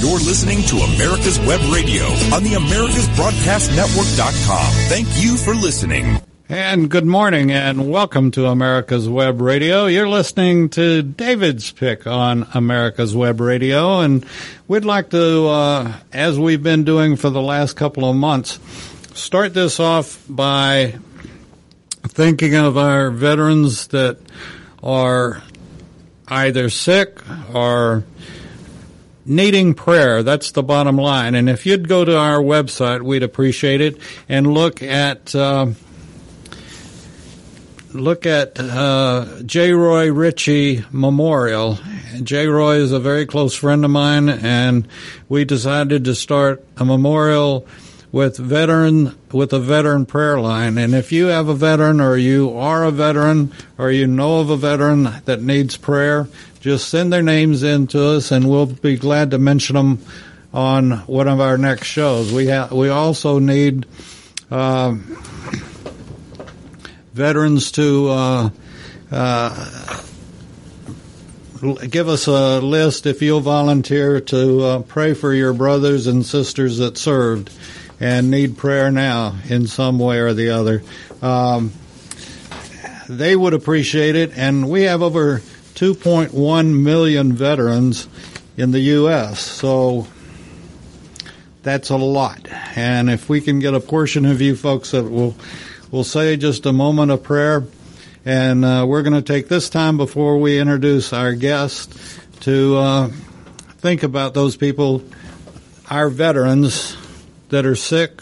You're listening to America's Web Radio on the AmericasBroadcastNetwork.com. Thank you for listening. And good morning and welcome to America's Web Radio. You're listening to David's Pick on America's Web Radio and we'd like to, uh, as we've been doing for the last couple of months, start this off by thinking of our veterans that are either sick or needing prayer. That's the bottom line. And if you'd go to our website, we'd appreciate it and look at. Uh, look at uh, J. Roy Ritchie Memorial. J. Roy is a very close friend of mine, and we decided to start a memorial with veteran with a veteran prayer line. And if you have a veteran, or you are a veteran, or you know of a veteran that needs prayer, just send their names in to us, and we'll be glad to mention them on one of our next shows. We we also need. Uh, veterans to uh, uh, give us a list if you'll volunteer to uh, pray for your brothers and sisters that served and need prayer now in some way or the other. Um, they would appreciate it, and we have over 2.1 million veterans in the U.S., so that's a lot. And if we can get a portion of you folks that will We'll say just a moment of prayer, and uh, we're going to take this time before we introduce our guest to uh, think about those people, our veterans that are sick,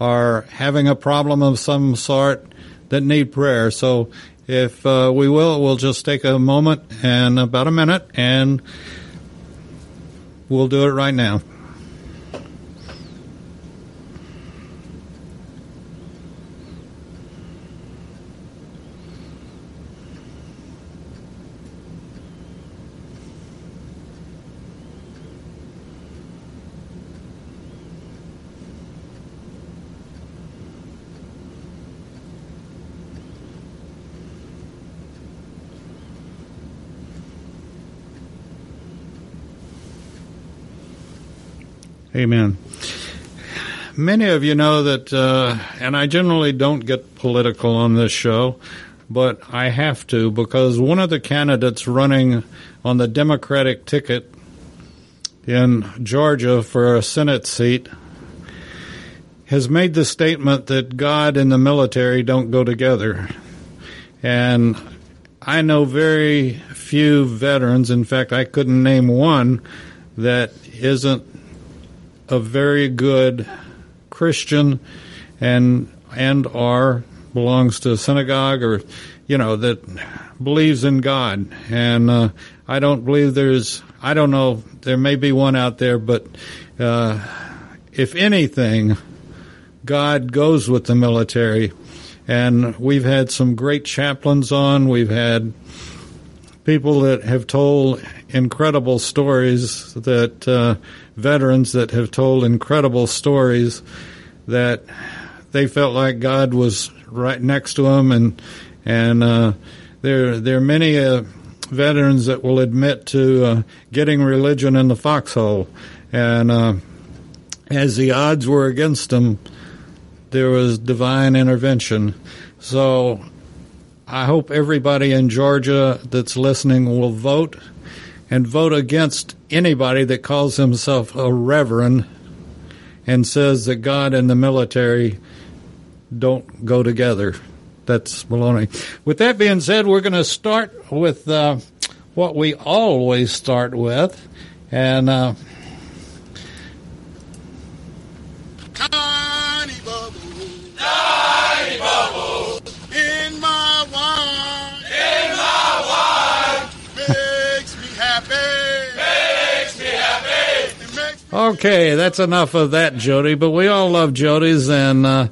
are having a problem of some sort that need prayer. So if uh, we will, we'll just take a moment and about a minute, and we'll do it right now. Amen. Many of you know that, uh, and I generally don't get political on this show, but I have to because one of the candidates running on the Democratic ticket in Georgia for a Senate seat has made the statement that God and the military don't go together. And I know very few veterans, in fact, I couldn't name one that isn't a very good Christian and and or belongs to a synagogue or you know that believes in God. And uh, I don't believe there's I don't know there may be one out there but uh, if anything God goes with the military. And we've had some great chaplains on. We've had people that have told incredible stories that uh, veterans that have told incredible stories that they felt like God was right next to them, and and uh, there there are many uh, veterans that will admit to uh, getting religion in the foxhole, and uh, as the odds were against them, there was divine intervention. So I hope everybody in Georgia that's listening will vote and vote against anybody that calls himself a reverend and says that God and the military don't go together. That's baloney. With that being said, we're going to start with uh, what we always start with, and. Uh, Okay, that's enough of that, Jody. But we all love Jody's, and uh,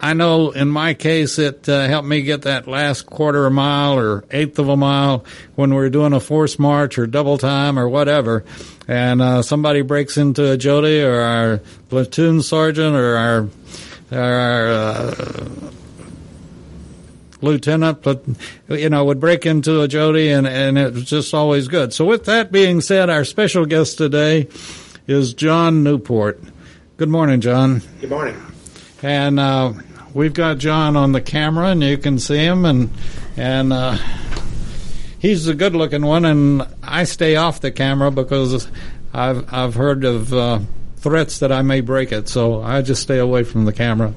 I know in my case it uh, helped me get that last quarter of a mile or eighth of a mile when we are doing a force march or double time or whatever. And uh, somebody breaks into a Jody or our platoon sergeant or our our uh, lieutenant, but you know, would break into a Jody, and and it was just always good. So with that being said, our special guest today is John Newport. Good morning, John. Good morning. And uh, we've got John on the camera, and you can see him, and and uh, he's a good-looking one, and I stay off the camera because I've I've heard of uh, threats that I may break it, so I just stay away from the camera.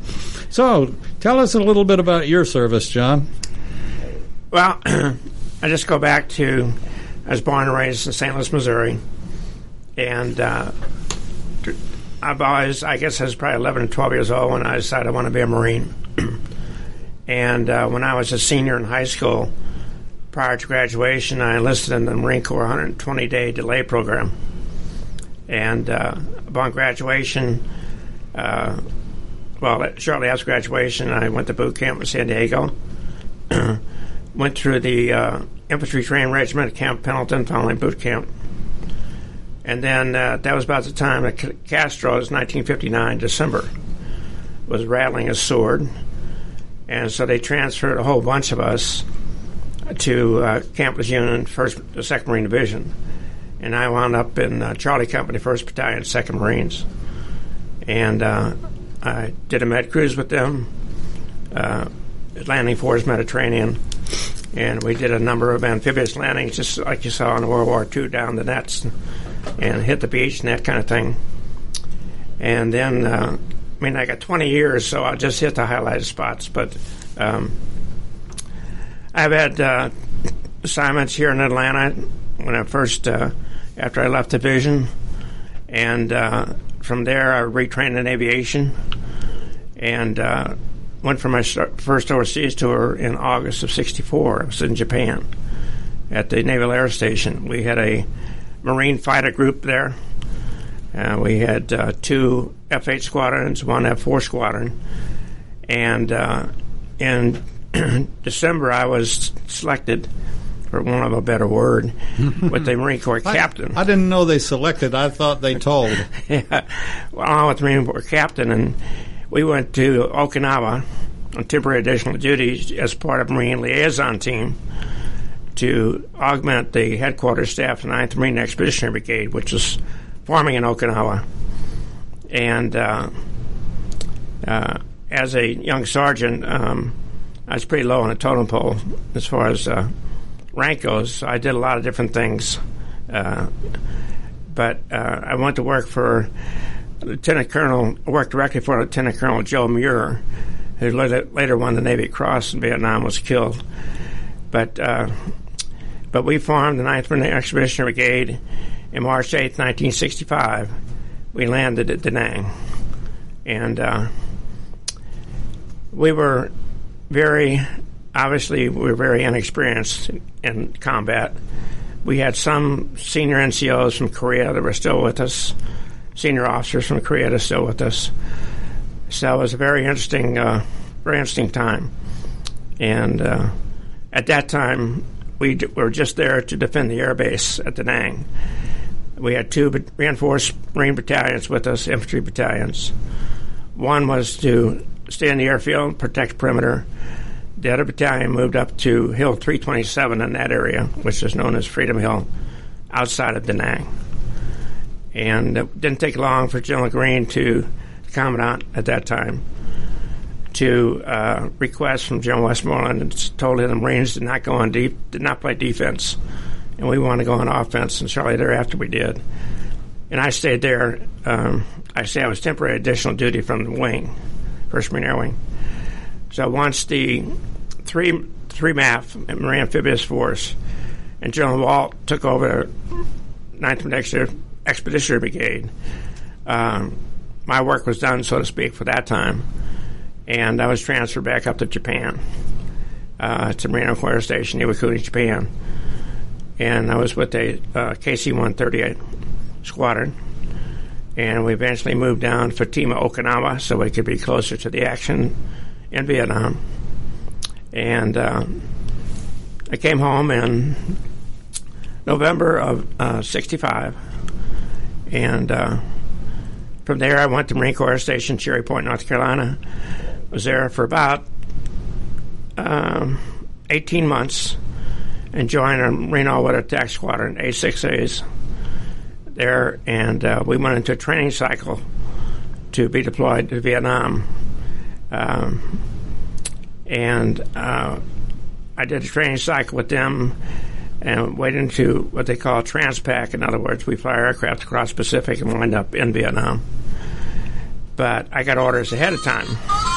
So, tell us a little bit about your service, John. Well, I just go back to I was born and raised in St. Louis, Missouri, and uh, I've always, I guess, I was probably 11 or 12 years old when I decided I want to be a Marine. and uh, when I was a senior in high school, prior to graduation, I enlisted in the Marine Corps 120 day delay program. And uh, upon graduation, uh, well, shortly after graduation, I went to boot camp in San Diego. went through the uh, infantry training regiment at Camp Pendleton, following boot camp. And then uh, that was about the time that Castro, it was 1959, December, was rattling his sword. And so they transferred a whole bunch of us to uh, Camp Lejeune, first, the Second Marine Division, and I wound up in uh, Charlie Company, First Battalion, Second Marines, and uh, I did a med cruise with them, uh, landing force Mediterranean, and we did a number of amphibious landings, just like you saw in World War II, down the nets and hit the beach and that kind of thing. And then, uh, I mean, I got 20 years, so I'll just hit the highlighted spots, but. Um, I've had uh, assignments here in Atlanta when I first, uh, after I left division, and uh, from there I retrained in aviation, and uh, went for my first overseas tour in August of '64. I was in Japan at the Naval Air Station. We had a Marine fighter group there. Uh, we had uh, two F-8 squadrons, one F-4 squadron, and in December, I was selected, for want of a better word, with the Marine Corps captain. I, I, didn't know they selected. I thought they told. yeah. Well, I was the Marine Corps captain, and we went to Okinawa on temporary additional duties as part of Marine liaison team to augment the headquarters staff of the 9th Marine Expeditionary Brigade, which was forming in Okinawa. And uh, uh, as a young sergeant, um, I was pretty low on the totem pole as far as uh, rank goes. I did a lot of different things, uh, but uh, I went to work for Lieutenant Colonel. worked directly for Lieutenant Colonel Joe Muir, who later, won the Navy Cross in Vietnam, was killed. But uh, but we formed the 9th Marine Expeditionary Brigade in March 8, 1965. We landed at Da Nang, and uh, we were very obviously we were very inexperienced in combat. We had some senior NCOs from Korea that were still with us, senior officers from Korea that were still with us. So it was a very interesting, uh, very interesting time. And uh, at that time, we d- were just there to defend the air base at Da Nang. We had two reinforced Marine battalions with us, infantry battalions. One was to stay in the airfield, protect perimeter. The other battalion moved up to Hill 327 in that area, which is known as Freedom Hill, outside of Da Nang. And it didn't take long for General Greene to, the commandant at that time, to uh, request from General Westmoreland and told him the Marines did not go on deep, did not play defense, and we wanted to go on offense. And shortly thereafter, we did. And I stayed there. Um, I say I was temporary additional duty from the wing. First Marine Air Wing. So once the three three MAF Marine Amphibious Force and General Walt took over 9th Expeditionary Brigade, um, my work was done, so to speak, for that time, and I was transferred back up to Japan uh, to Marine Corps Station, Iwakuni, Japan, and I was with a uh, KC-138 squadron and we eventually moved down Futenma Okinawa, so we could be closer to the action in Vietnam. And uh, I came home in November of uh, 65, and uh, from there I went to Marine Corps Station, Cherry Point, North Carolina. Was there for about um, 18 months and joined a All Weather Attack Squadron, A6As there, and uh, we went into a training cycle to be deployed to Vietnam. Um, and uh, I did a training cycle with them and went into what they call transpac. In other words, we fly aircraft across Pacific and wind up in Vietnam. But I got orders ahead of time.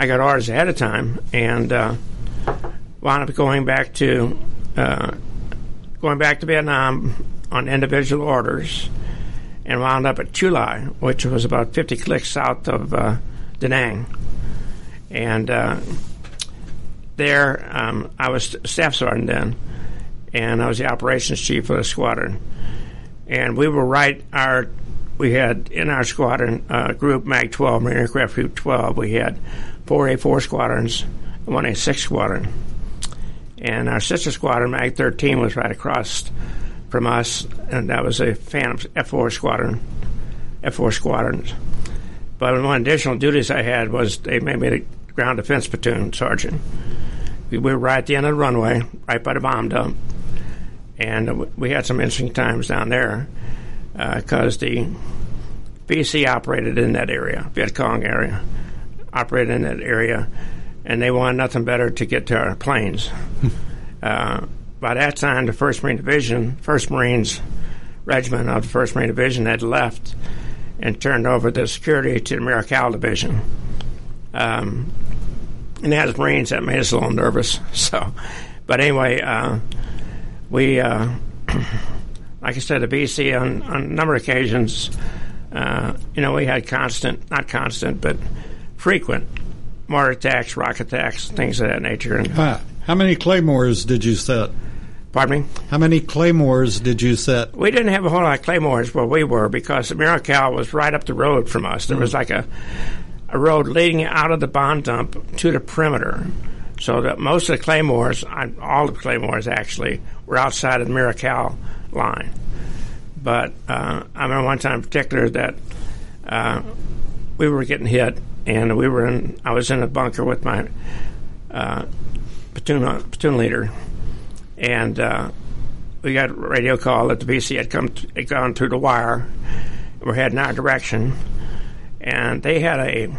I got orders ahead of time and uh, wound up going back to uh, going back to Vietnam on individual orders and wound up at Chu Lai, which was about 50 clicks south of uh, Da Nang. And uh, there, um, I was staff sergeant then, and I was the operations chief of the squadron. And we were right, our we had in our squadron uh, group MAG 12, Marine Aircraft Group 12, we had four A4 squadrons one A6 squadron. And our sister squadron, MAG 13, was right across from us, and that was a Phantom F4 squadron, F4 squadrons. But one additional duties I had was they made me a ground defense platoon sergeant. We were right at the end of the runway, right by the bomb dump, and we had some interesting times down there because uh, the VC operated in that area, Viet Cong area, operated in that area, and they wanted nothing better to get to our planes. uh, by that time, the 1st Marine Division, 1st Marines Regiment of the 1st Marine Division had left and turned over the security to the Americal Division. Um, and as Marines, that made us a little nervous. So, but anyway, uh, we, uh, like I said, the VC on, on a number of occasions, uh, you know, we had constant, not constant, but frequent mortar attacks, rocket attacks, things of that nature. And, how many claymores did you set? Pardon me? How many claymores did you set? We didn't have a whole lot of claymores where we were because the Americal was right up the road from us. There mm. was like a a road leading out of the bomb dump to the perimeter. So that most of the claymores, all the claymores actually, were outside of the Americal line. But uh, I remember one time in particular that uh, we were getting hit, and we were in. I was in a bunker with my uh, platoon platoon leader, and uh, we got a radio call that the VC had come t- had gone through the wire. We're heading our direction, and they had a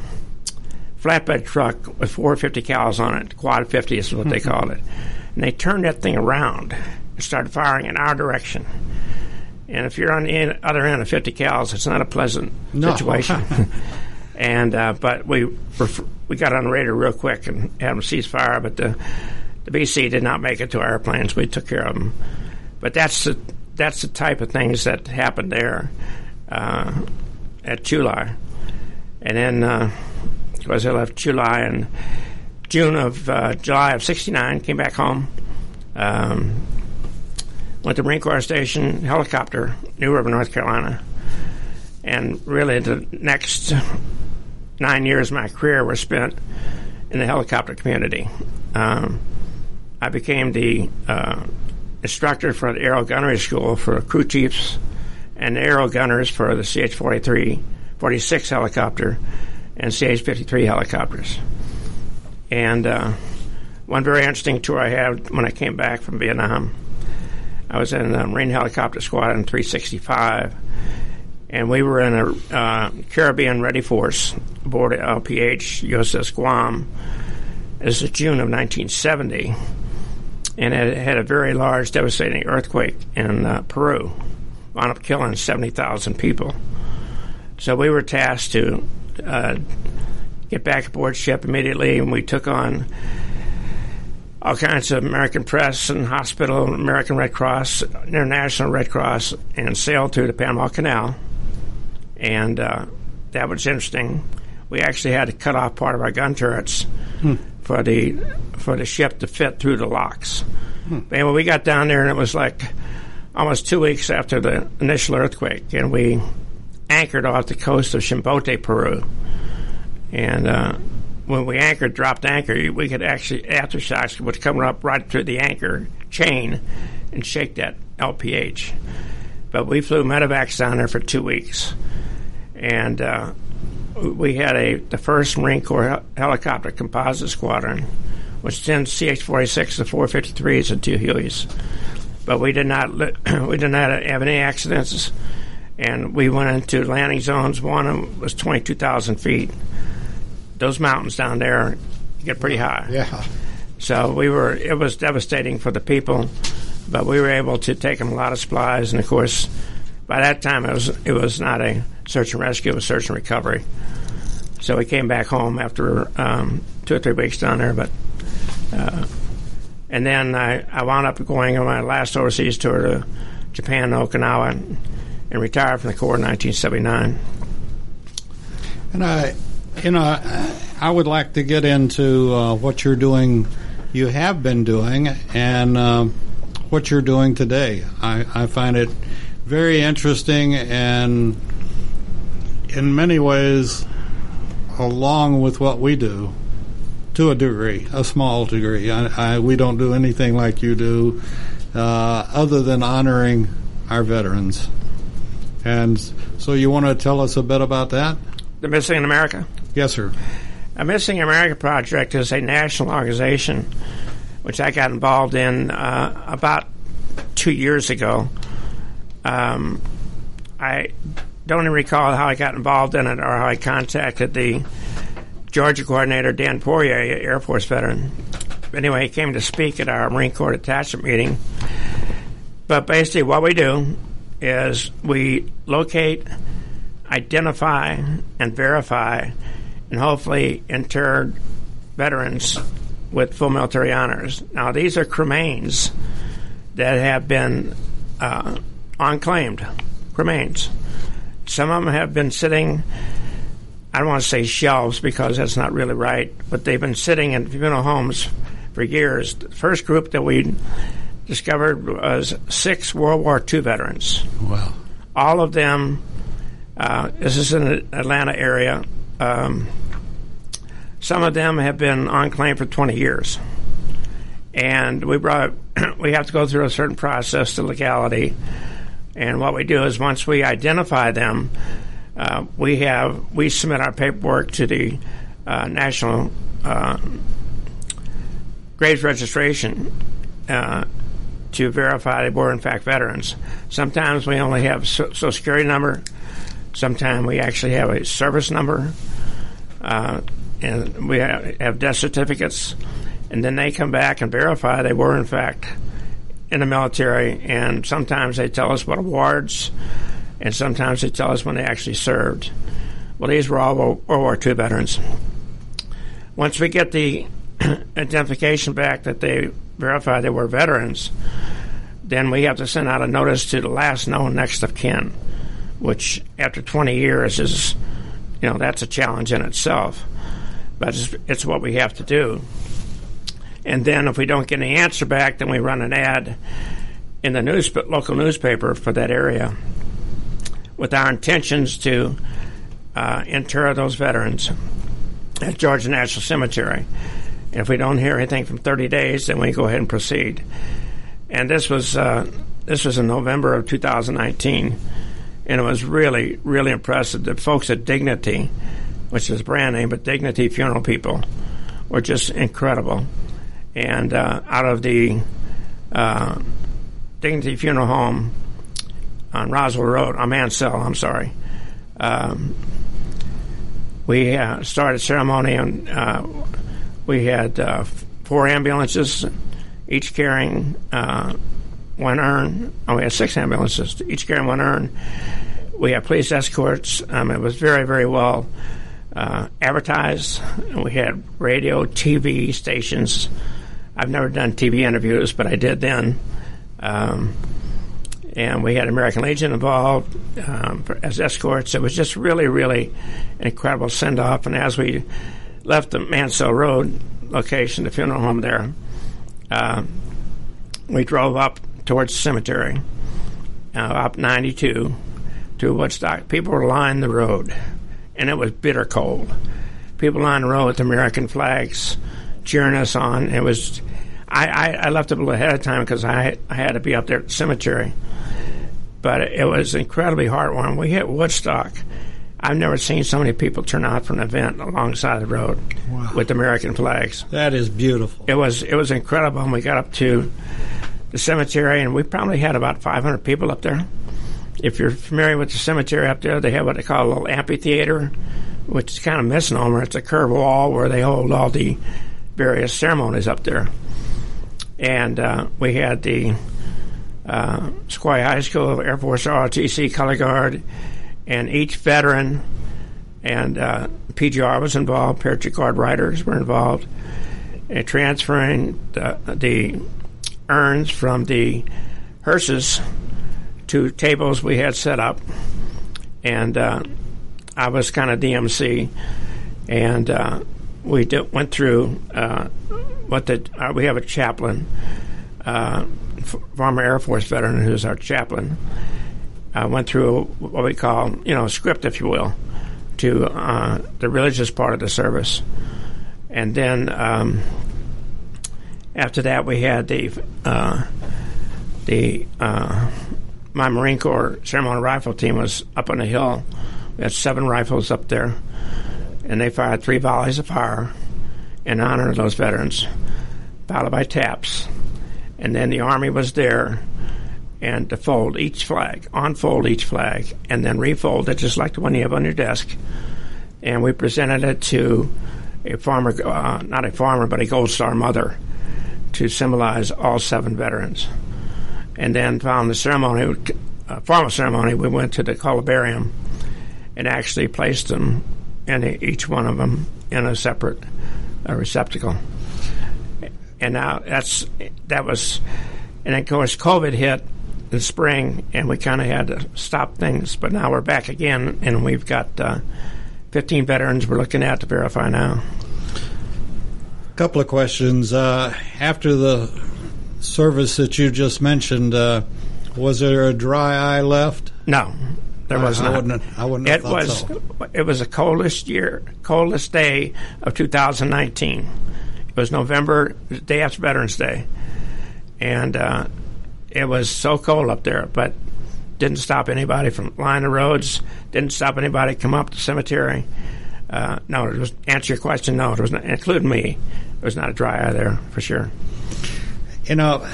flatbed truck with 450 cals on it. Quad 50 is what they mm-hmm. called it. And they turned that thing around and started firing in our direction. And if you're on the other end of 50 cals, it's not a pleasant no. situation. and uh, but we we got on the radar real quick and had them cease fire. But the the VC did not make it to our planes. We took care of them. But that's the that's the type of things that happened there uh, at Lai. And then, uh, I left Lai in June of uh, July of '69, came back home. Um, went to Marine Corps Station helicopter, New River, North Carolina, and really the next nine years of my career were spent in the helicopter community. Um, I became the uh, instructor for the Aero Gunnery School for crew chiefs and aero gunners for the CH 43 46 helicopter and CH 53 helicopters. And uh, one very interesting tour I had when I came back from Vietnam, I was in the Marine Helicopter Squadron 365, and we were in a uh, Caribbean Ready Force aboard LPH USS Guam. This is June of 1970, and it had a very large, devastating earthquake in uh, Peru, wound up killing 70,000 people. So we were tasked to uh, get back aboard ship immediately, and we took on all kinds of American Press and Hospital, American Red Cross, International Red Cross, and sailed through the Panama Canal. And uh, that was interesting. We actually had to cut off part of our gun turrets hmm. for the for the ship to fit through the locks. Hmm. But anyway, we got down there, and it was like almost two weeks after the initial earthquake, and we anchored off the coast of Chimbote, Peru. And uh, when we anchored, dropped anchor, we could actually, aftershocks would come up right through the anchor chain and shake that LPH. But we flew medevacs down there for two weeks. And uh, we had a the first Marine Corps helicopter composite squadron, which sends CH 46 to 453s and two Hueys. but we did not li- we did not have any accidents, and we went into landing zones. One of them was twenty two thousand feet. Those mountains down there get pretty high. Yeah. So we were. It was devastating for the people, but we were able to take them a lot of supplies, and of course, by that time it was it was not a search and rescue; it was search and recovery. So we came back home after um, two or three weeks down there, but. Uh, and then I, I wound up going on my last overseas tour to Japan Okinawa and, and retired from the Corps in 1979. And I, you know, I would like to get into uh, what you're doing, you have been doing, and uh, what you're doing today. I, I find it very interesting and in many ways along with what we do to a degree, a small degree. I, I, we don't do anything like you do, uh, other than honoring our veterans. And so, you want to tell us a bit about that? The Missing in America? Yes, sir. A Missing in America project is a national organization which I got involved in uh, about two years ago. Um, I don't even recall how I got involved in it or how I contacted the Georgia coordinator, Dan Poirier, Air Force veteran. Anyway, he came to speak at our Marine Corps detachment meeting. But basically, what we do is we locate, identify, and verify, and hopefully inter veterans with full military honors. Now, these are cremains that have been uh, unclaimed remains. Some of them have been sitting I don't want to say shelves because that's not really right, but they've been sitting in funeral homes for years. The first group that we discovered was six World War II veterans. Wow. All of them, uh, this is in the Atlanta area. Um, some of them have been on claim for 20 years. And we brought, we have to go through a certain process to legality. And what we do is once we identify them, uh, we have we submit our paperwork to the uh, National uh, Graves Registration uh, to verify they were in fact veterans. Sometimes we only have so- Social Security number. Sometimes we actually have a service number, uh, and we have, have death certificates. And then they come back and verify they were in fact in the military. And sometimes they tell us what awards and sometimes they tell us when they actually served. Well, these were all World War II veterans. Once we get the identification back that they verify they were veterans, then we have to send out a notice to the last known next of kin, which after 20 years is, you know, that's a challenge in itself. But it's, it's what we have to do. And then if we don't get any answer back, then we run an ad in the news, local newspaper for that area with our intentions to uh, inter those veterans at Georgia National Cemetery. If we don't hear anything from 30 days, then we go ahead and proceed. And this was uh, this was in November of 2019, and it was really really impressive. The folks at Dignity, which is a brand name, but Dignity Funeral People, were just incredible. And uh, out of the uh, Dignity Funeral Home, on Roswell Road, on Mansell, I'm sorry. Um, we uh, started ceremony and uh, we had uh, four ambulances, each carrying uh, one urn. Oh, we had six ambulances, each carrying one urn. We had police escorts. Um, it was very, very well uh, advertised. We had radio, TV stations. I've never done TV interviews, but I did then. Um, and we had American Legion involved um, as escorts. It was just really, really an incredible send off. And as we left the Mansell Road location, the funeral home there, uh, we drove up towards the cemetery, uh, up 92 to Woodstock. People were lining the road, and it was bitter cold. People lined the road with American flags cheering us on. It was. I, I, I left a little ahead of time because I, I had to be up there at the cemetery but it was incredibly heartwarming. We hit Woodstock. I've never seen so many people turn out for an event alongside the road wow. with American flags. That is beautiful. It was it was incredible. And we got up to the cemetery, and we probably had about 500 people up there. If you're familiar with the cemetery up there, they have what they call a little amphitheater, which is kind of misnomer. It's a curved wall where they hold all the various ceremonies up there. And uh, we had the uh, High School, Air Force ROTC Color Guard, and each veteran and uh, PGR was involved, Patriot Guard Riders were involved, and transferring the, the urns from the hearses to tables we had set up. And uh, I was kind of DMC, and uh, we did, went through uh, what the uh, we have a chaplain, uh, former Air Force veteran who's our chaplain. I went through what we call you know a script, if you will, to uh, the religious part of the service, and then um, after that we had the uh, the uh, my Marine Corps ceremonial rifle team was up on the hill. We had seven rifles up there and they fired three volleys of fire in honor of those veterans, followed by taps. And then the Army was there and to fold each flag, unfold each flag, and then refold it just like the one you have on your desk. And we presented it to a farmer, uh, not a farmer, but a Gold Star mother to symbolize all seven veterans. And then following the ceremony, uh, formal ceremony, we went to the columbarium and actually placed them and each one of them in a separate uh, receptacle. And now that's that was, and of course COVID hit in the spring, and we kind of had to stop things. But now we're back again, and we've got uh, 15 veterans we're looking at to verify now. A couple of questions. Uh, after the service that you just mentioned, uh, was there a dry eye left? No, there was I, not. I wouldn't, I wouldn't it was so. it was the coldest year, coldest day of 2019. It was November, day after Veterans Day, and uh, it was so cold up there, but didn't stop anybody from lining the roads. Didn't stop anybody come up the cemetery. Uh, no, it was answer your question. No, it was not, including me. It was not a dry eye there for sure. You know,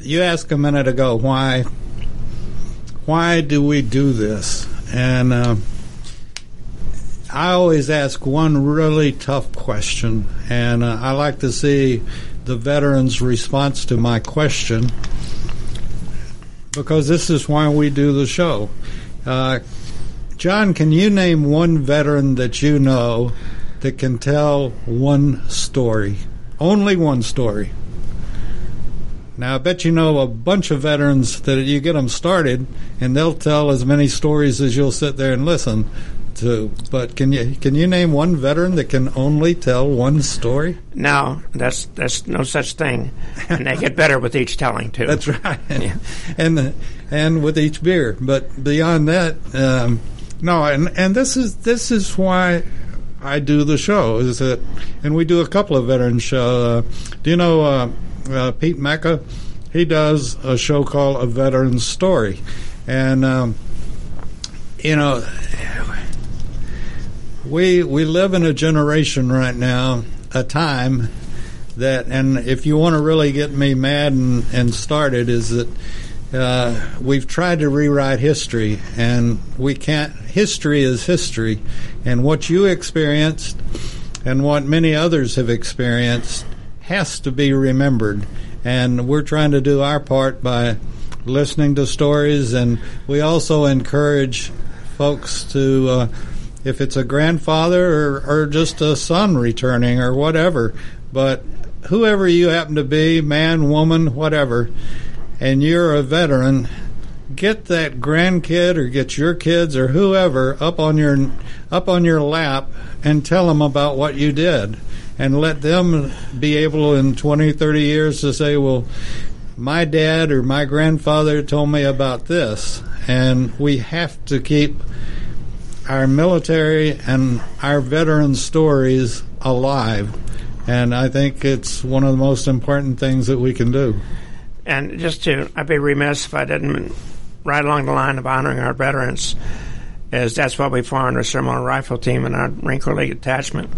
you asked a minute ago why why do we do this? And uh, I always ask one really tough question, and uh, I like to see the veterans' response to my question because this is why we do the show. Uh, John, can you name one veteran that you know that can tell one story? Only one story. Now, I bet you know a bunch of veterans that you get them started, and they'll tell as many stories as you'll sit there and listen to. But can you can you name one veteran that can only tell one story? No, that's that's no such thing, and they get better with each telling too. That's right, yeah. and and with each beer. But beyond that, um, no. And and this is this is why I do the show. Is that, and we do a couple of veteran show. Uh, do you know? Uh, uh, Pete Mecca, he does a show called A Veteran's Story. And, um, you know, we, we live in a generation right now, a time that, and if you want to really get me mad and, and started, is that uh, we've tried to rewrite history, and we can't. History is history, and what you experienced and what many others have experienced has to be remembered. And we're trying to do our part by listening to stories, and we also encourage folks to, uh, if it's a grandfather or, or just a son returning or whatever, but whoever you happen to be, man, woman, whatever, and you're a veteran, get that grandkid or get your kids or whoever up on your up on your lap and tell them about what you did and let them be able in 20, 30 years to say, well, my dad or my grandfather told me about this. And we have to keep our military and our veteran stories alive. And I think it's one of the most important things that we can do. And just to, I'd be remiss if I didn't right along the line of honoring our veterans, is that's what we formed our ceremonial rifle team and our Marine Corps League attachment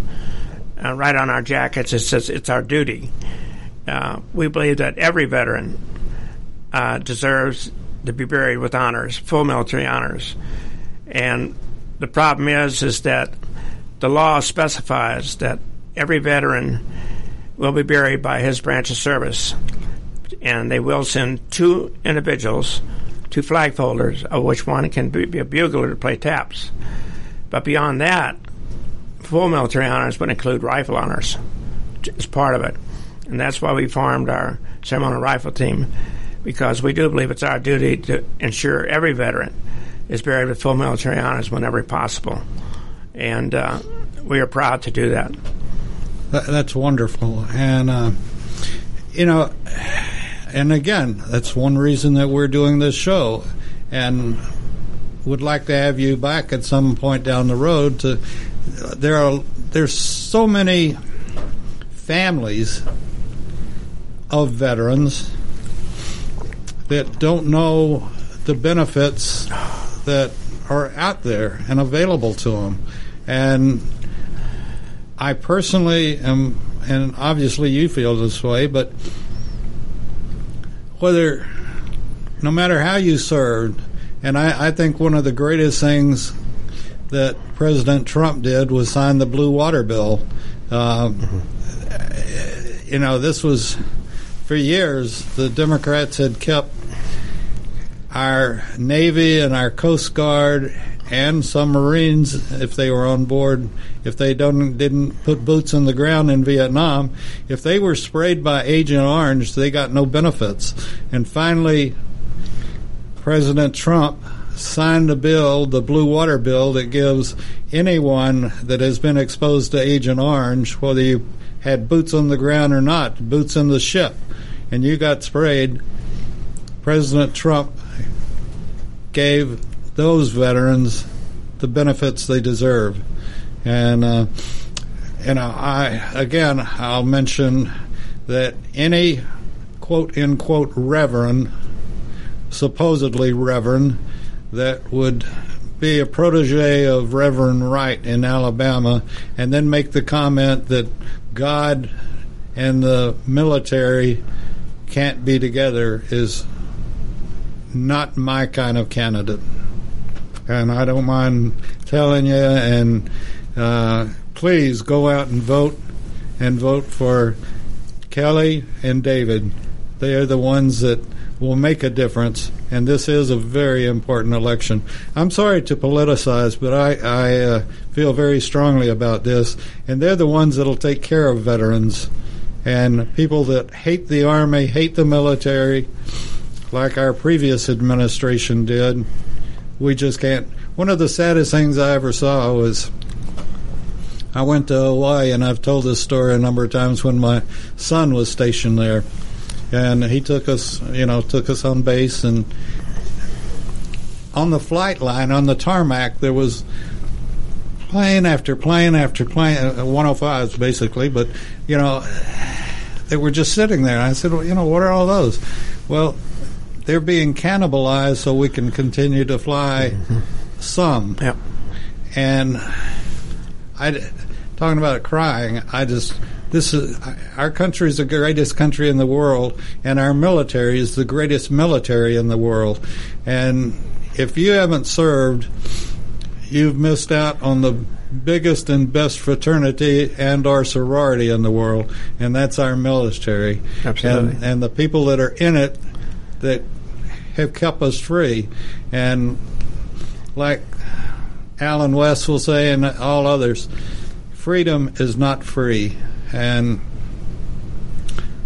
uh, right on our jackets, it says it's our duty. Uh, we believe that every veteran uh, deserves to be buried with honors, full military honors. And the problem is, is that the law specifies that every veteran will be buried by his branch of service, and they will send two individuals, two flag folders, of which one can be a bugler to play taps. But beyond that, full military honors but include rifle honors as part of it. And that's why we formed our ceremonial rifle team, because we do believe it's our duty to ensure every veteran is buried with full military honors whenever possible. And uh, we are proud to do that. That's wonderful. And, uh, you know, and again, that's one reason that we're doing this show. And would like to have you back at some point down the road to there are there's so many families of veterans that don't know the benefits that are out there and available to them. And I personally am, and obviously you feel this way, but whether, no matter how you served, and I, I think one of the greatest things that President Trump did was sign the Blue Water Bill. Mm-hmm. You know, this was for years the Democrats had kept our Navy and our Coast Guard and some Marines, if they were on board, if they don't didn't put boots on the ground in Vietnam, if they were sprayed by Agent Orange, they got no benefits. And finally, President Trump signed a bill, the Blue Water Bill, that gives anyone that has been exposed to Agent Orange, whether you had boots on the ground or not, boots in the ship, and you got sprayed, President Trump gave those veterans the benefits they deserve. And, uh, know, I, again, I'll mention that any quote unquote reverend, supposedly reverend, that would be a protege of Reverend Wright in Alabama and then make the comment that God and the military can't be together is not my kind of candidate. And I don't mind telling you, and uh, please go out and vote and vote for Kelly and David. They are the ones that will make a difference, and this is a very important election. I'm sorry to politicize, but I, I uh, feel very strongly about this, and they're the ones that'll take care of veterans and people that hate the Army, hate the military, like our previous administration did. We just can't. One of the saddest things I ever saw was I went to Hawaii, and I've told this story a number of times when my son was stationed there and he took us, you know, took us on base, and on the flight line on the tarmac there was plane after plane after plane, uh, 105s basically, but you know, they were just sitting there. I said, well, you know, what are all those? Well, they're being cannibalized so we can continue to fly mm-hmm. some. Yep. And I, talking about crying, I just this is our country is the greatest country in the world, and our military is the greatest military in the world. And if you haven't served, you've missed out on the biggest and best fraternity and our sorority in the world, and that's our military. Absolutely. And, and the people that are in it that have kept us free. And like Allen West will say, and all others, freedom is not free and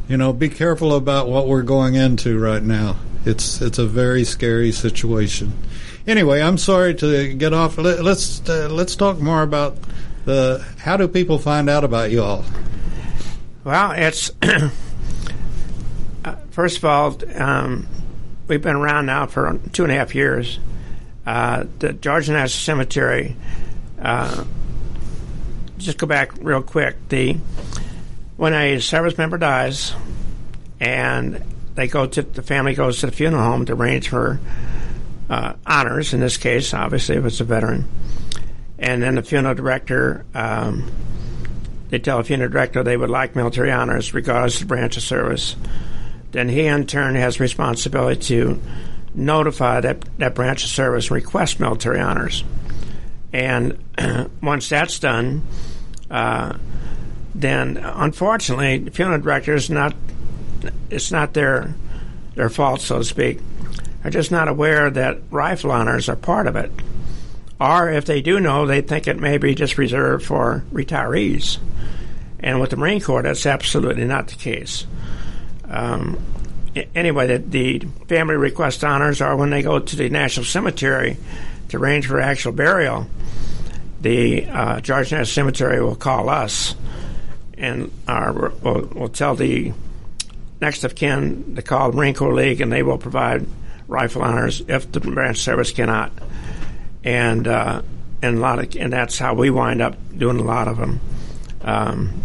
you know, be careful about what we're going into right now. It's it's a very scary situation. Anyway, I'm sorry to get off. Let, us uh, let's talk more about the how do people find out about you all? Well, it's uh, first of all, um, we've been around now for two and a half years. Uh, the Georgia National Cemetery. Uh, just go back real quick. The when a service member dies, and they go to the family goes to the funeral home to arrange for uh, honors. In this case, obviously, if it's a veteran, and then the funeral director. Um, they tell the funeral director they would like military honors regardless of branch of service. then he in turn has responsibility to notify that, that branch of service and request military honors. And once that's done, uh, then unfortunately, funeral directors not it's not their their fault, so to speak. Are just not aware that rifle honors are part of it, or if they do know, they think it may be just reserved for retirees. And with the Marine Corps, that's absolutely not the case. Um, anyway, the, the, family request honors are when they go to the National Cemetery to arrange for actual burial. The uh, Georgia National Cemetery will call us and our, will will tell the next of kin to call the Marine Corps League, and they will provide rifle honors if the branch service cannot. And uh, and a lot of and that's how we wind up doing a lot of them. Um,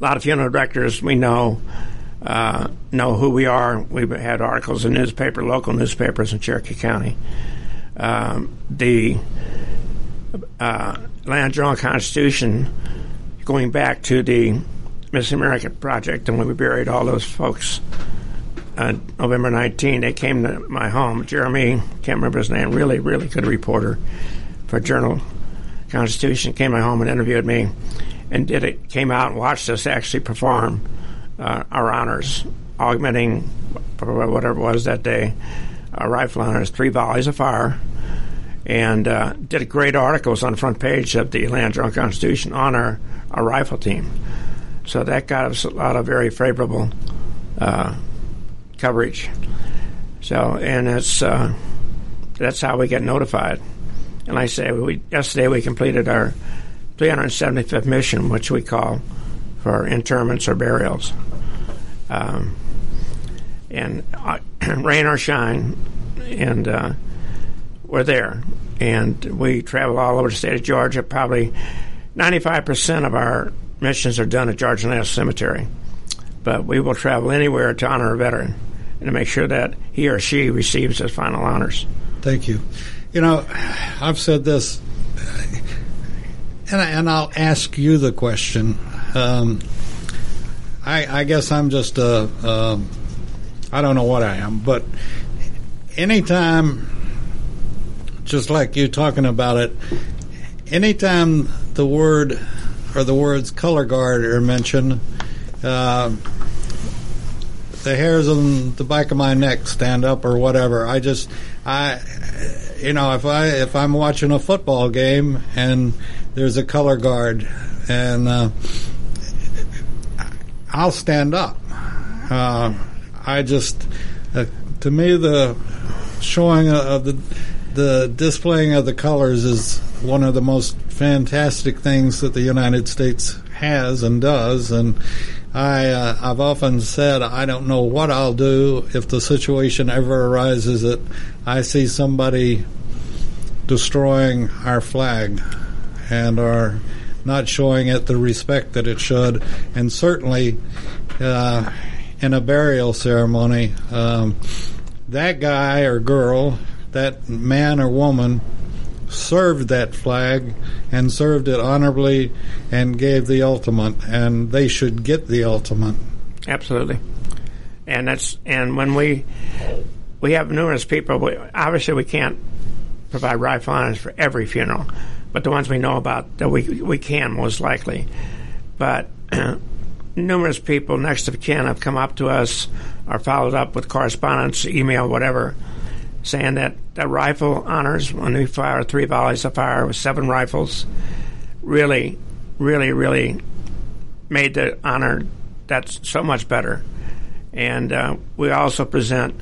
a lot of funeral directors we know uh, know who we are. We've had articles in newspaper, local newspapers in Cherokee County. Um, the uh, Atlanta Journal Constitution, going back to the Miss America project, and when we buried all those folks uh, November 19, they came to my home. Jeremy, can't remember his name, really, really good reporter for Journal Constitution, came to my home and interviewed me and did it, came out and watched us actually perform uh, our honors, augmenting whatever it was that day, our rifle honors, three volleys of fire, and uh, did great articles on the front page of the Atlanta Journal Constitution on our, our rifle team. So that got us a lot of very favorable uh, coverage. So, and it's uh, that's how we get notified. And I say, we, yesterday we completed our 375th mission, which we call for interments or burials. Um, and uh, rain or shine, and uh, we're there. And we travel all over the state of Georgia. Probably 95% of our missions are done at Georgia National Cemetery. But we will travel anywhere to honor a veteran and to make sure that he or she receives his final honors. Thank you. You know, I've said this, and, I, and I'll ask you the question. Um, I, I, guess I'm just a, a, I don't know what I am, but anytime, just like you talking about it, anytime the word or the words color guard are mentioned, uh, the hairs on the back of my neck stand up or whatever. I just, I, you know, if I if I'm watching a football game and there's a color guard and uh, I'll stand up. Uh, I just, uh, to me, the showing of the the displaying of the colors is one of the most fantastic things that the United States has and does, and I uh, I've often said I don't know what I'll do if the situation ever arises that I see somebody destroying our flag and are not showing it the respect that it should, and certainly uh, in a burial ceremony, um, that guy or girl, that man or woman served that flag and served it honorably and gave the ultimate, and they should get the ultimate. Absolutely, and that's and when we we have numerous people. We, obviously, we can't provide rifle honors for every funeral, but the ones we know about that we we can most likely. But numerous people next of kin have come up to us or followed up with correspondence, email, whatever saying that the rifle honors when we fire three volleys of fire with seven rifles really, really, really made the honor that's so much better. And uh, we also present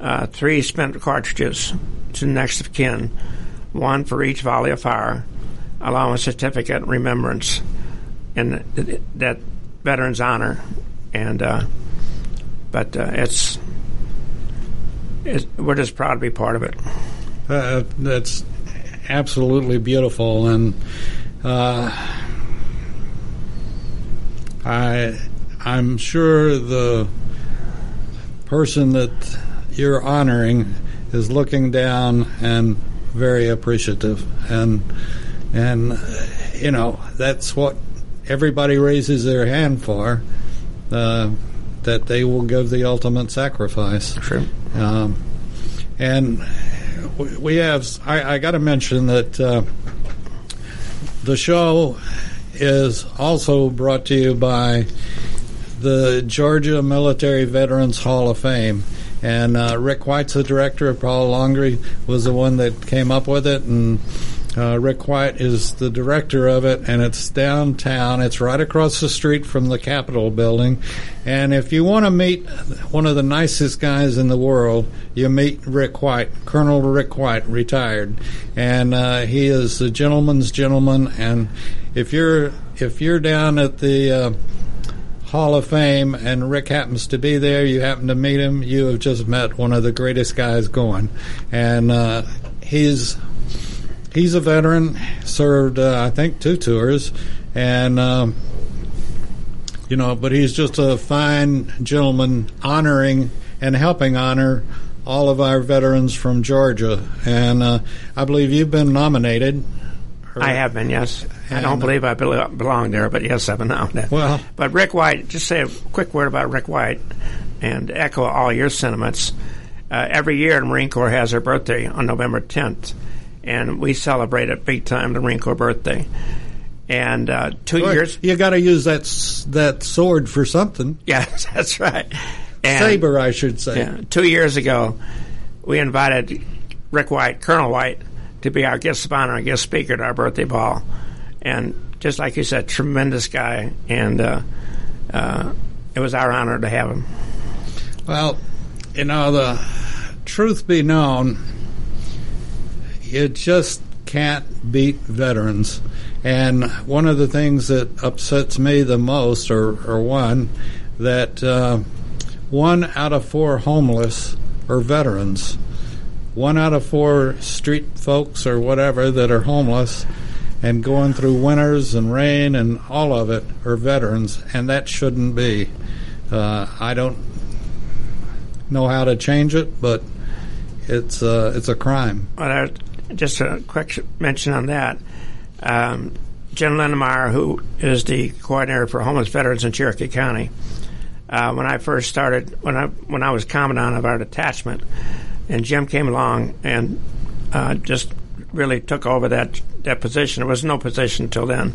uh, three spent cartridges to next of kin, one for each volley of fire, along with certificate remembrance in that veteran's honor. And uh, but uh, it's it's, we're just proud to be part of it. Uh, that's absolutely beautiful, and uh, I I'm sure the person that you're honoring is looking down and very appreciative, and and you know that's what everybody raises their hand for. Uh, that they will give the ultimate sacrifice. True. Um, and we- we have, I, I got to mention that uh, the show is also brought to you by the Georgia Military Veterans Hall of Fame. And uh, Rick White's the director. Of Paul Longry was the one that came up with it, and uh, Rick White is the director of it. And it's downtown. It's right across the street from the Capitol building. And if you want to meet one of the nicest guys in the world, you meet Rick White, Colonel Rick White, retired, and uh, he is a gentleman's gentleman. And if you're if you're down at the uh, Hall of Fame and Rick happens to be there, you happen to meet him, you have just met one of the greatest guys going. And uh, he's he's a veteran, served uh, I think two tours, and um, you know, but he's just a fine gentleman, honoring and helping honor all of our veterans from Georgia. And uh, I believe you've been nominated. I have been, yes. I don't believe I belong there, but yes, I've been there. Well- but Rick White, just say a quick word about Rick White and echo all your sentiments. Uh, every year, the Marine Corps has their birthday on November 10th, and we celebrate it big time, the Marine Corps birthday. And uh, two years, You got to use that that sword for something. yes, that's right. And, Saber, I should say. Yeah, two years ago, we invited Rick White, Colonel White, to be our guest of honor and guest speaker at our birthday ball. And just like you said, tremendous guy, and uh, uh, it was our honor to have him. Well, you know, the truth be known, you just can't beat veterans. And one of the things that upsets me the most, or, or one, that uh, one out of four homeless are veterans. One out of four street folks or whatever that are homeless and going through winters and rain and all of it are veterans, and that shouldn't be. Uh, I don't know how to change it, but it's uh, it's a crime. Just a quick mention on that. Um, Jim Lindemeyer, who is the coordinator for homeless veterans in Cherokee County, uh, when I first started, when I when I was commandant of our detachment, and Jim came along and uh, just really took over that that position. There was no position until then,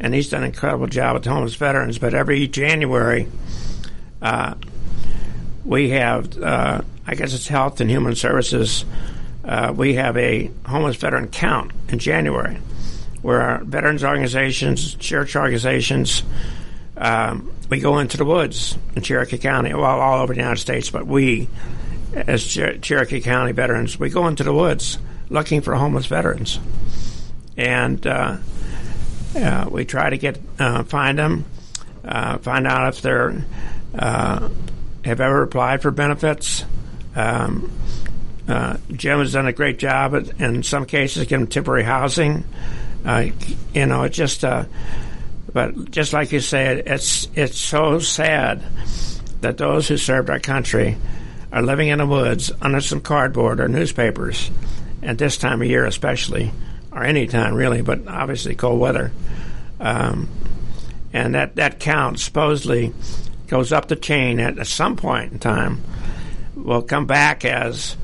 and he's done an incredible job with homeless veterans. But every January, uh, we have, uh, I guess it's Health and Human Services. Uh, we have a homeless veteran count in January, where our veterans organizations, church organizations, um, we go into the woods in Cherokee County, well, all over the United States, but we, as Cher- Cherokee County veterans, we go into the woods looking for homeless veterans, and uh, uh, we try to get uh, find them, uh, find out if they're uh, have ever applied for benefits. Um, uh, Jim has done a great job at, in some cases, getting temporary housing. Uh, you know, it just. Uh, but just like you said, it's it's so sad that those who served our country are living in the woods under some cardboard or newspapers, at this time of year especially, or any time really, but obviously cold weather. Um, and that, that count supposedly goes up the chain at some point in time, will come back as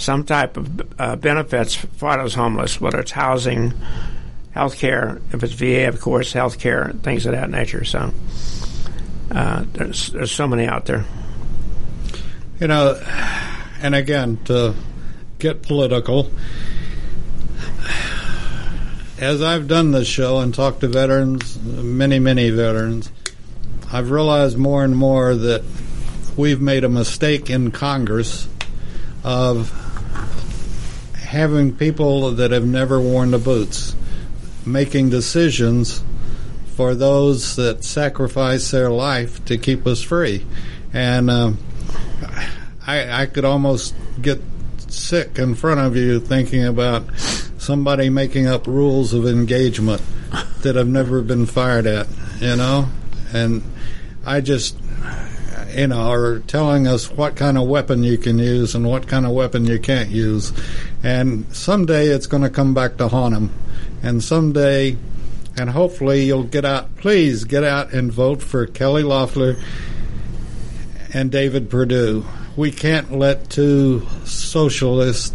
some type of uh, benefits for those homeless, whether it's housing, health care, if it's VA, of course, health care, things of that nature. So uh, there's, there's so many out there. You know, and again, to get political, as I've done this show and talked to veterans, many, many veterans, I've realized more and more that we've made a mistake in Congress of having people that have never worn the boots making decisions for those that sacrifice their life to keep us free. And um, I, I could almost get sick in front of you thinking about somebody making up rules of engagement that have never been fired at, you know? And I just, you know, are telling us what kind of weapon you can use and what kind of weapon you can't use. And someday it's going to come back to haunt them. And someday, and hopefully you'll get out, please get out and vote for Kelly Loeffler and David Perdue. We can't let two socialists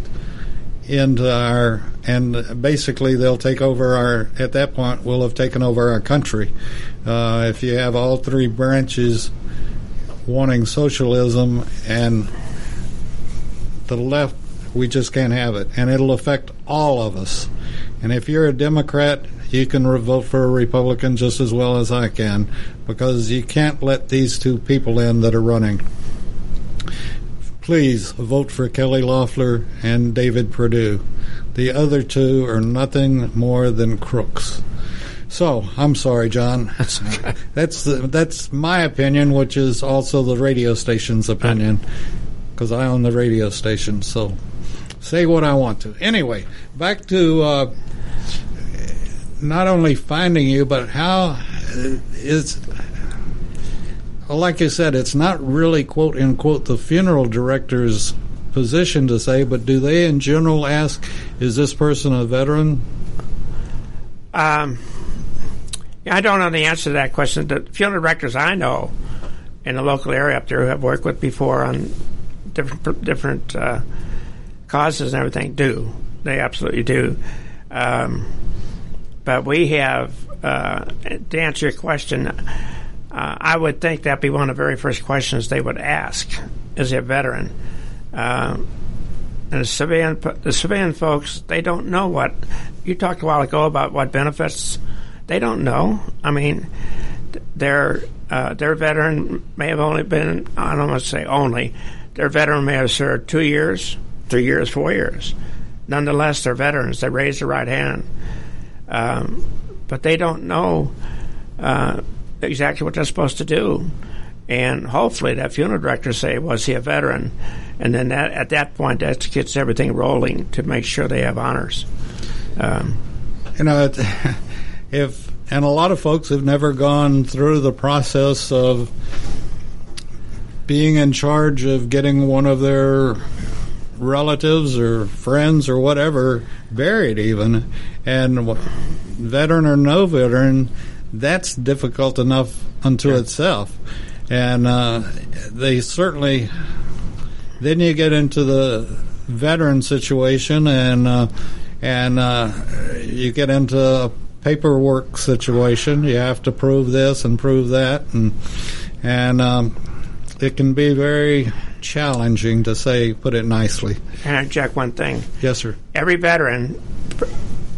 into our and basically they'll take over our at that point we'll have taken over our country uh, if you have all three branches wanting socialism and the left we just can't have it and it'll affect all of us and if you're a democrat you can vote for a republican just as well as i can because you can't let these two people in that are running please vote for Kelly Loeffler and David Perdue. The other two are nothing more than crooks. So I'm sorry, John. that's the, that's my opinion, which is also the radio station's opinion, because I own the radio station. So say what I want to. Anyway, back to uh, not only finding you, but how is well, like you said, it's not really quote unquote the funeral director's position to say, but do they in general ask, is this person a veteran? Um, I don't know the answer to that question. The funeral directors I know in the local area up there who have worked with before on different different uh, causes and everything do. They absolutely do. Um, but we have, uh, to answer your question, uh, I would think that'd be one of the very first questions they would ask: Is he a veteran? Uh, and the civilian, the civilian folks, they don't know what you talked a while ago about what benefits. They don't know. I mean, their uh, their veteran may have only been I don't want to say only. Their veteran may have served two years, three years, four years. Nonetheless, they're veterans. They raise the right hand, um, but they don't know. Uh, exactly what they're supposed to do. And hopefully, that funeral director say, "Was he a veteran?" And then that at that point, that gets everything rolling to make sure they have honors. Um, you know, if and a lot of folks have never gone through the process of being in charge of getting one of their relatives or friends or whatever buried, even, and veteran or no veteran that's difficult enough unto yeah. itself. And uh, they certainly. Then you get into the veteran situation, and uh, and uh, you get into a paperwork situation. You have to prove this and prove that, and and um, it can be very challenging to say, put it nicely. Can I check one thing? Yes, sir. Every veteran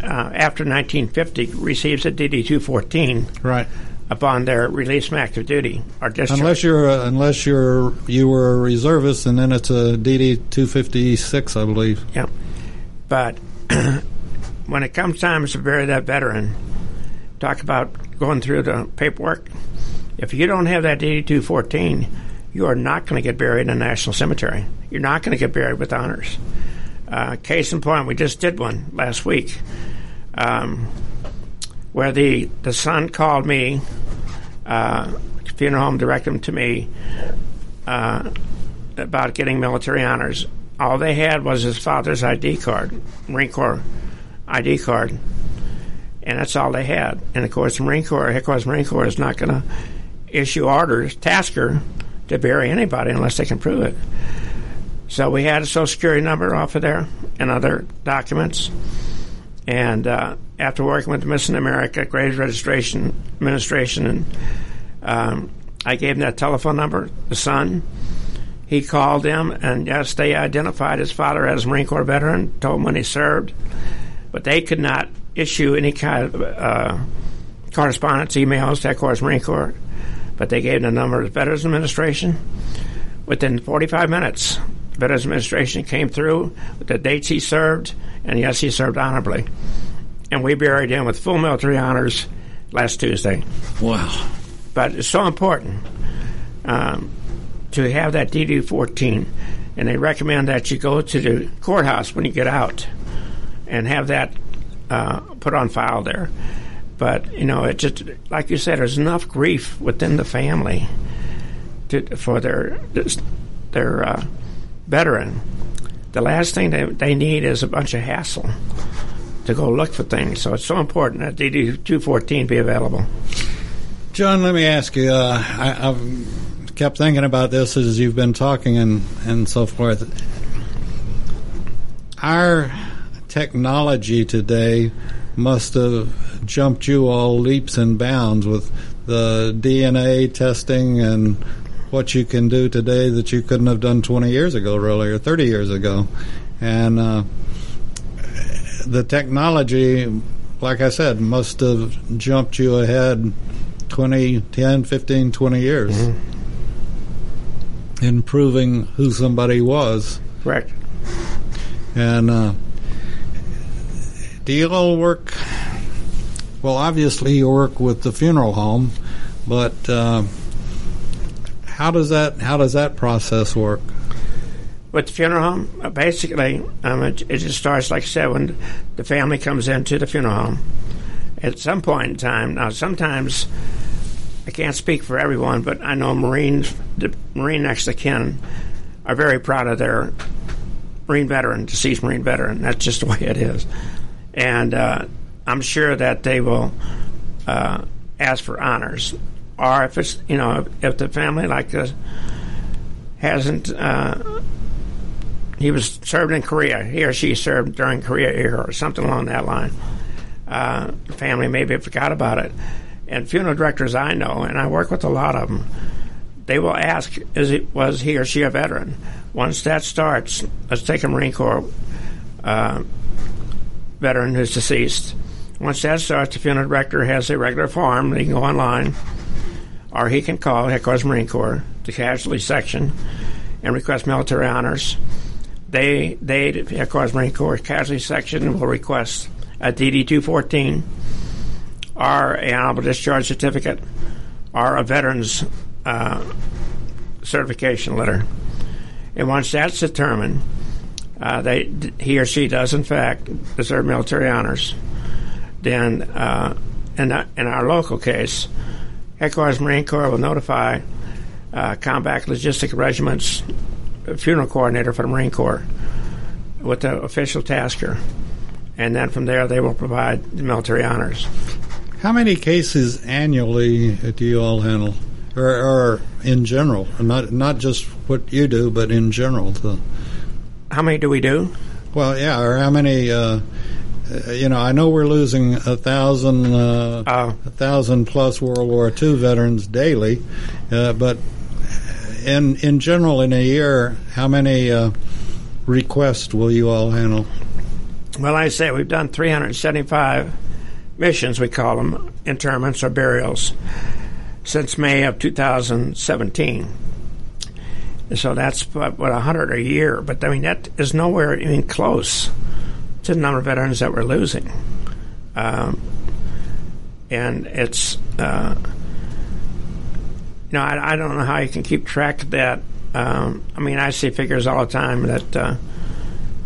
uh, after 1950 receives a DD 214 right upon their release from active duty or discharge. Unless you're a, unless you're you were a reservist, and then it's a DD 256, I believe. Yeah, but when it comes time to bury that veteran, talk about going through the paperwork. If you don't have that 8214, you are not going to get buried in a national cemetery. You're not going to get buried with honors. Uh, case in point, we just did one last week um, where the, the son called me, uh, funeral home directed him to me uh, about getting military honors. All they had was his father's ID card, Marine Corps ID card, and that's all they had. And of course, the Marine Corps, headquarters Marine Corps, is not going to issue orders, tasker, to bury anybody unless they can prove it. So we had a social security number off of there and other documents. And uh, after working with the Missing America Graves Registration Administration, and um, I gave them that telephone number, the son. He called them, and yes, they identified his father as a Marine Corps veteran, told him when he served, but they could not issue any kind of uh, correspondence, emails to headquarters Marine Corps. But they gave the number of the Veterans Administration. Within 45 minutes, the Veterans Administration came through with the dates he served, and yes, he served honorably. And we buried him with full military honors last Tuesday. Wow. But it's so important um, to have that DD 14, and they recommend that you go to the courthouse when you get out and have that uh, put on file there. But, you know, it just, like you said, there's enough grief within the family to, for their, their, uh, veteran, the last thing they, they need is a bunch of hassle to go look for things. So it's so important that DD 214 be available. John, let me ask you. Uh, I, I've kept thinking about this as you've been talking and, and so forth. Our technology today must have jumped you all leaps and bounds with the DNA testing and what you can do today that you couldn't have done 20 years ago, really, or 30 years ago. And uh, the technology, like I said, must have jumped you ahead 20, 10, 15, 20 years mm-hmm. in proving who somebody was. Correct. And uh, do you all work? Well, obviously you work with the funeral home, but uh, how does that how does that process work? With the funeral home, uh, basically, um, it, it, just starts like I said when the family comes into the funeral home. At some point in time, now sometimes I can't speak for everyone, but I know Marines, the Marine next of kin, are very proud of their Marine veteran, deceased Marine veteran. That's just the way it is, and uh, I'm sure that they will uh, ask for honors, or if it's you know if, the family like uh, hasn't. Uh, he was served in Korea. He or she served during Korea era or something along that line. Uh, family maybe forgot about it. And funeral directors I know, and I work with a lot of them, they will ask, "Is it was he or she a veteran?" Once that starts, let's take a Marine Corps uh, veteran who's deceased. Once that starts, the funeral director has a regular form. He can go online, or he can call Headquarters Marine Corps, the casualty section, and request military honors. They, they, Headquarters Marine Corps casualty section will request a DD 214 or an honorable discharge certificate or a veteran's uh, certification letter. And once that's determined, uh, they he or she does in fact deserve military honors. Then, uh, in, in our local case, Headquarters Marine Corps will notify uh, Combat Logistic Regiment's funeral coordinator for the Marine Corps with the official tasker, and then from there they will provide the military honors. How many cases annually do you all handle? or, or in general, not not just what you do, but in general. The, how many do we do? Well, yeah, or how many? Uh, uh you know, I know we're losing a thousand, uh, uh, a thousand plus World War II veterans daily, uh, but in in general, in a year, how many uh, requests will you all handle? Well, I say we've done 375 missions. We call them interments or burials since May of 2017. So that's what, what 100 a year. But I mean, that is nowhere even close to the number of veterans that we're losing. Um, and it's, uh, you know, I, I, don't know how you can keep track of that. Um, I mean, I see figures all the time that uh,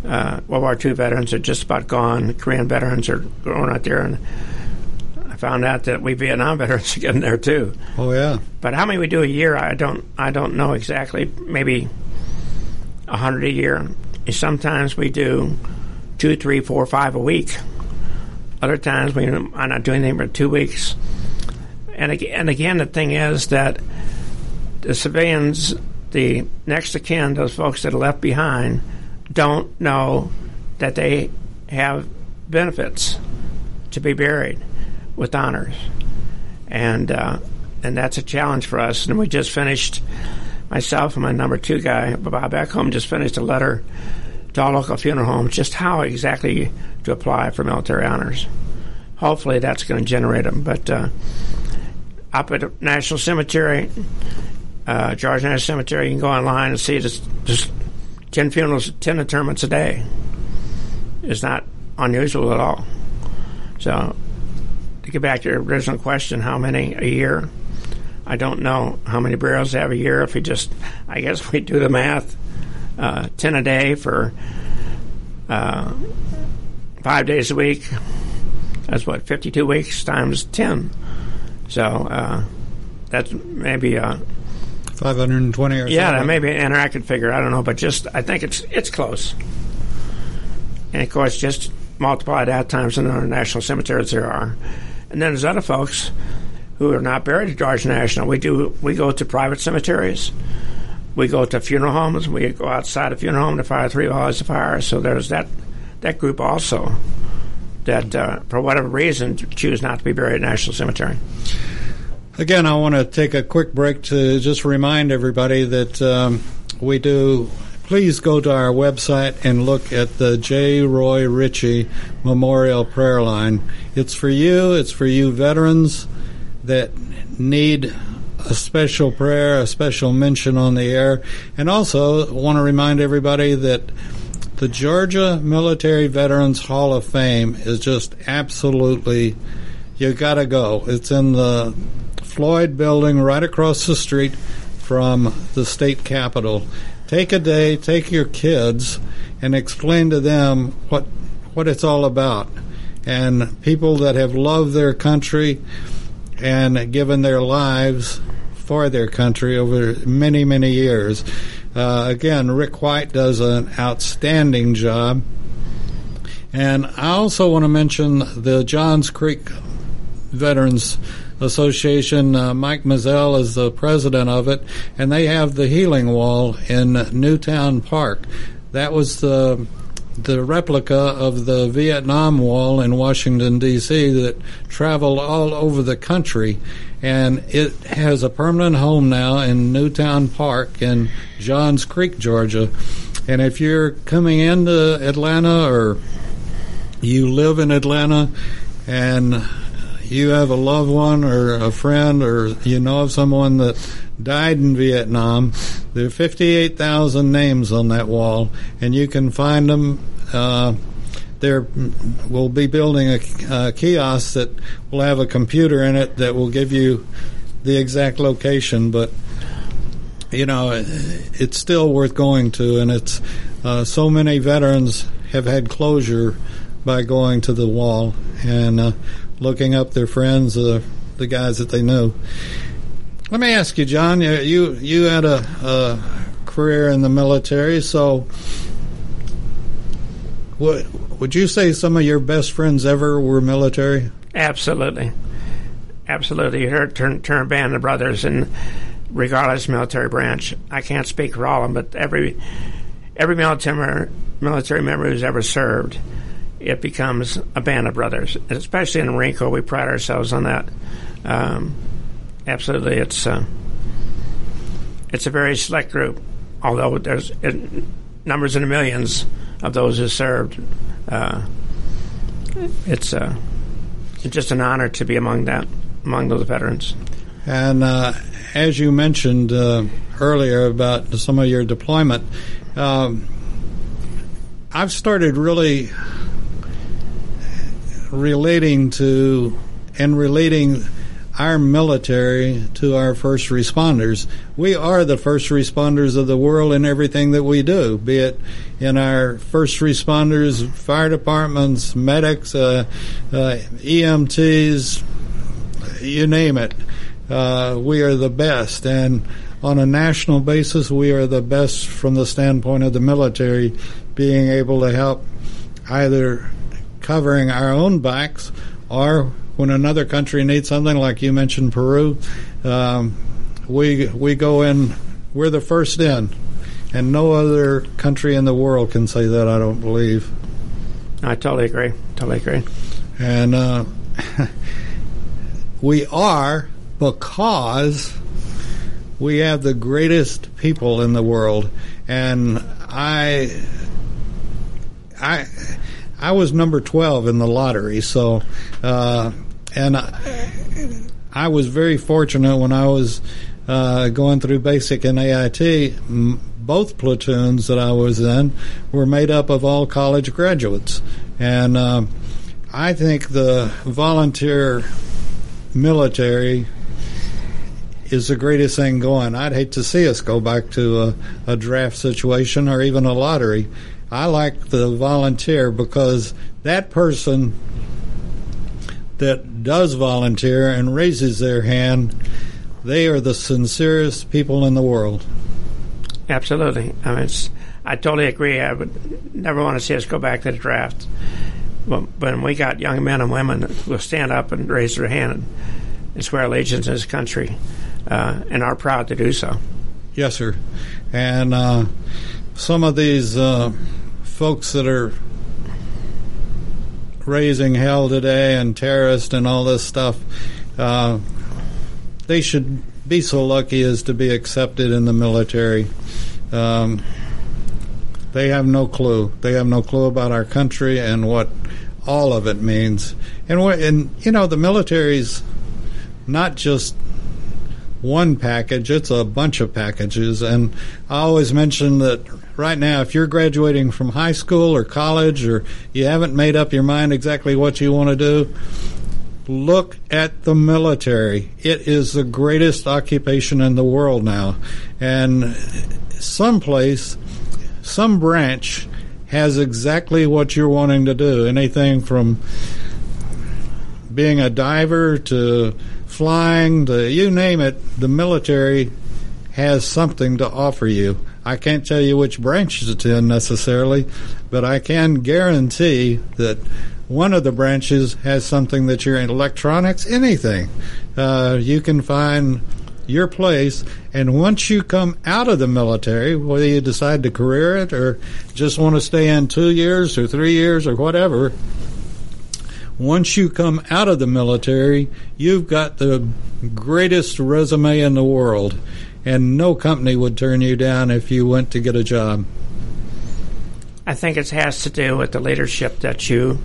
uh, World War II veterans are just about gone. Korean veterans are going out there and found out that we Vietnam veterans are getting there too. Oh yeah. But how many we do a year, I don't I don't know exactly. Maybe a hundred a year. Sometimes we do two, three, four, five a week. Other times we are not doing anything for two weeks. And again, and again, the thing is that the civilians, the next of kin, those folks that are left behind, don't know that they have benefits to be buried with honors, and uh, and that's a challenge for us. And we just finished myself and my number two guy, Bob back home, just finished a letter to all local funeral homes just how exactly to apply for military honors. Hopefully, that's going to generate them. But uh, up at National Cemetery, uh, Georgia National Cemetery, you can go online and see just, just 10 funerals, 10 interments a day. It's not unusual at all. So to get back to your original question, how many a year? I don't know how many burials have a year. If we just, I guess we do the math, uh, ten a day for uh, five days a week. That's what fifty-two weeks times ten. So uh, that's maybe uh, five hundred and twenty or something. yeah, that may be an interactive figure. I don't know, but just I think it's it's close. And of course, just multiply that times the number of national cemeteries there are. And then there's other folks who are not buried at Georgia National. We do. We go to private cemeteries. We go to funeral homes. We go outside a funeral home to fire three volleys of fire. So there's that that group also that, uh, for whatever reason, choose not to be buried at National Cemetery. Again, I want to take a quick break to just remind everybody that um, we do. Please go to our website and look at the J. Roy Ritchie Memorial Prayer Line. It's for you. It's for you veterans that need a special prayer, a special mention on the air, and also want to remind everybody that the Georgia Military Veterans Hall of Fame is just absolutely you got to go. It's in the Floyd building right across the street from the state capitol. Take a day, take your kids and explain to them what what it's all about. And people that have loved their country and given their lives for their country over many, many years. Uh, again, Rick White does an outstanding job. And I also want to mention the Johns Creek Veterans Association. Uh, Mike Mazzell is the president of it, and they have the Healing Wall in Newtown Park. That was the the replica of the Vietnam Wall in Washington D.C. that traveled all over the country, and it has a permanent home now in Newtown Park in Johns Creek, Georgia. And if you're coming into Atlanta or you live in Atlanta and you have a loved one or a friend or you know of someone that died in Vietnam, there are 58,000 names on that wall, and you can find them. Uh, there will be building a, a, kiosk that will have a computer in it that will give you the exact location, but you know it's still worth going to, and it's uh, so many veterans have had closure by going to the wall and uh, looking up their friends, uh, the guys that they knew. Let me ask you, John. You you had a, a career in the military, so what would you say some of your best friends ever were military? Absolutely, absolutely. You heard turn turn band of brothers, and regardless military branch, I can't speak for all of them, but every every military military member who's ever served, it becomes a band of brothers. Especially in Corps, we pride ourselves on that. Um, absolutely, it's uh, it's a very select group. Although there's it, numbers in the millions of those who served, uh, it's uh, just an honor to be among that among those veterans. And uh, as you mentioned uh, earlier about some of your deployment, um, I've started really relating to and relating our military to our first responders. We are the first responders of the world in everything that we do, be it in our first responders, fire departments, medics, uh, uh, EMTs, you name it. Uh, we are the best. And on a national basis, we are the best from the standpoint of the military being able to help either covering our own backs or when another country needs something, like you mentioned Peru, um, we we go in. We're the first in, and no other country in the world can say that. I don't believe. I totally agree. Totally agree. And uh, we are because we have the greatest people in the world, and I, I I was number 12 in the lottery, so, uh, and I, I, was very fortunate when I was uh, going through basic and AIT. Both platoons that I was in were made up of all college graduates. And uh, I think the volunteer military is the greatest thing going. I'd hate to see us go back to a, a draft situation or even a lottery. I like the volunteer because that person that does volunteer and raises their hand, they are the sincerest people in the world. Absolutely. I mean, I totally agree. I would never want to see us go back to the draft. But when we got young men and women who will stand up and raise their hand and and swear allegiance to this country, uh, and are proud to do so. Yes, sir. And uh, some of these uh, folks that are raising hell today and terrorists and all this stuff, uh, they should be so lucky as to be accepted in the military. Um, they have no clue. They have no clue about our country and what all of it means. And and you know the military's not just one package; it's a bunch of packages. And I always mention that right now, if you're graduating from high school or college, or you haven't made up your mind exactly what you want to do, look at the military. It is the greatest occupation in the world now, and someplace, some branch has exactly what you're wanting to do. Anything from being a diver to flying to you name it, the military has something to offer you. I can't tell you which branch it's in necessarily, but I can guarantee that one of the branches has something that you're in electronics, anything. Uh, you can find your place, and once you come out of the military, whether you decide to career it or just want to stay in two years or three years or whatever, once you come out of the military, you've got the greatest resume in the world, and no company would turn you down if you went to get a job. I think it has to do with the leadership that you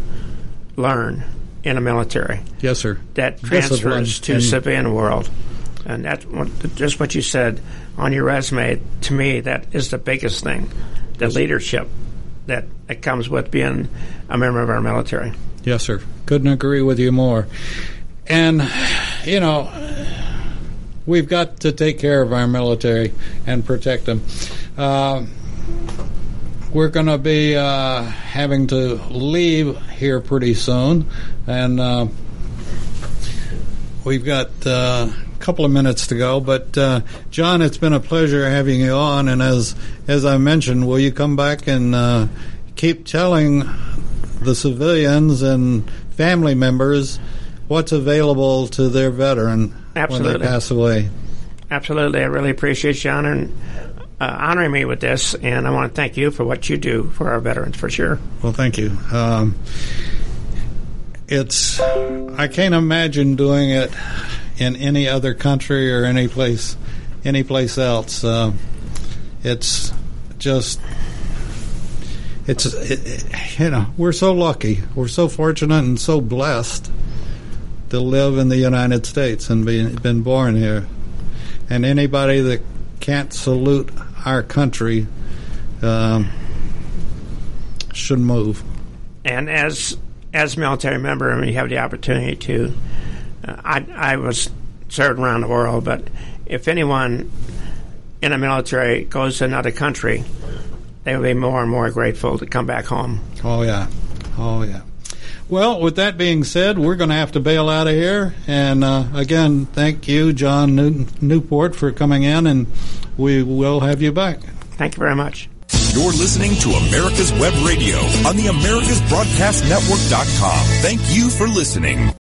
learn in the military. Yes, sir. That transfers to civilian world, and that's what, just what you said on your resume. To me, that is the biggest thing: the yes. leadership that, that comes with being a member of our military. Yes, sir. Couldn't agree with you more. And you know, we've got to take care of our military and protect them. Uh, we're going to be uh, having to leave here pretty soon, and uh, we've got uh, a couple of minutes to go. But uh, John, it's been a pleasure having you on, and as as I mentioned, will you come back and uh, keep telling the civilians and family members what's available to their veteran Absolutely. when they pass away? Absolutely, I really appreciate you honoring uh, honoring me with this, and I want to thank you for what you do for our veterans, for sure. Well, thank you. Um, it's I can't imagine doing it in any other country or any place, any place else. Uh, it's just it's it, you know we're so lucky, we're so fortunate and so blessed to live in the United States and be been born here. And anybody that can't salute our country um, should move. And as as a military member, I mean, you have the opportunity to. Uh, I I was served around the world, but if anyone in the military goes to another country, they will be more and more grateful to come back home. Oh yeah, oh yeah. Well, with that being said, we're going to have to bail out of here. And uh, again, thank you, John Newton, Newport, for coming in, and we will have you back. Thank you very much. You're listening to America's Web Radio on the AmericasBroadcastNetwork.com. Thank you for listening.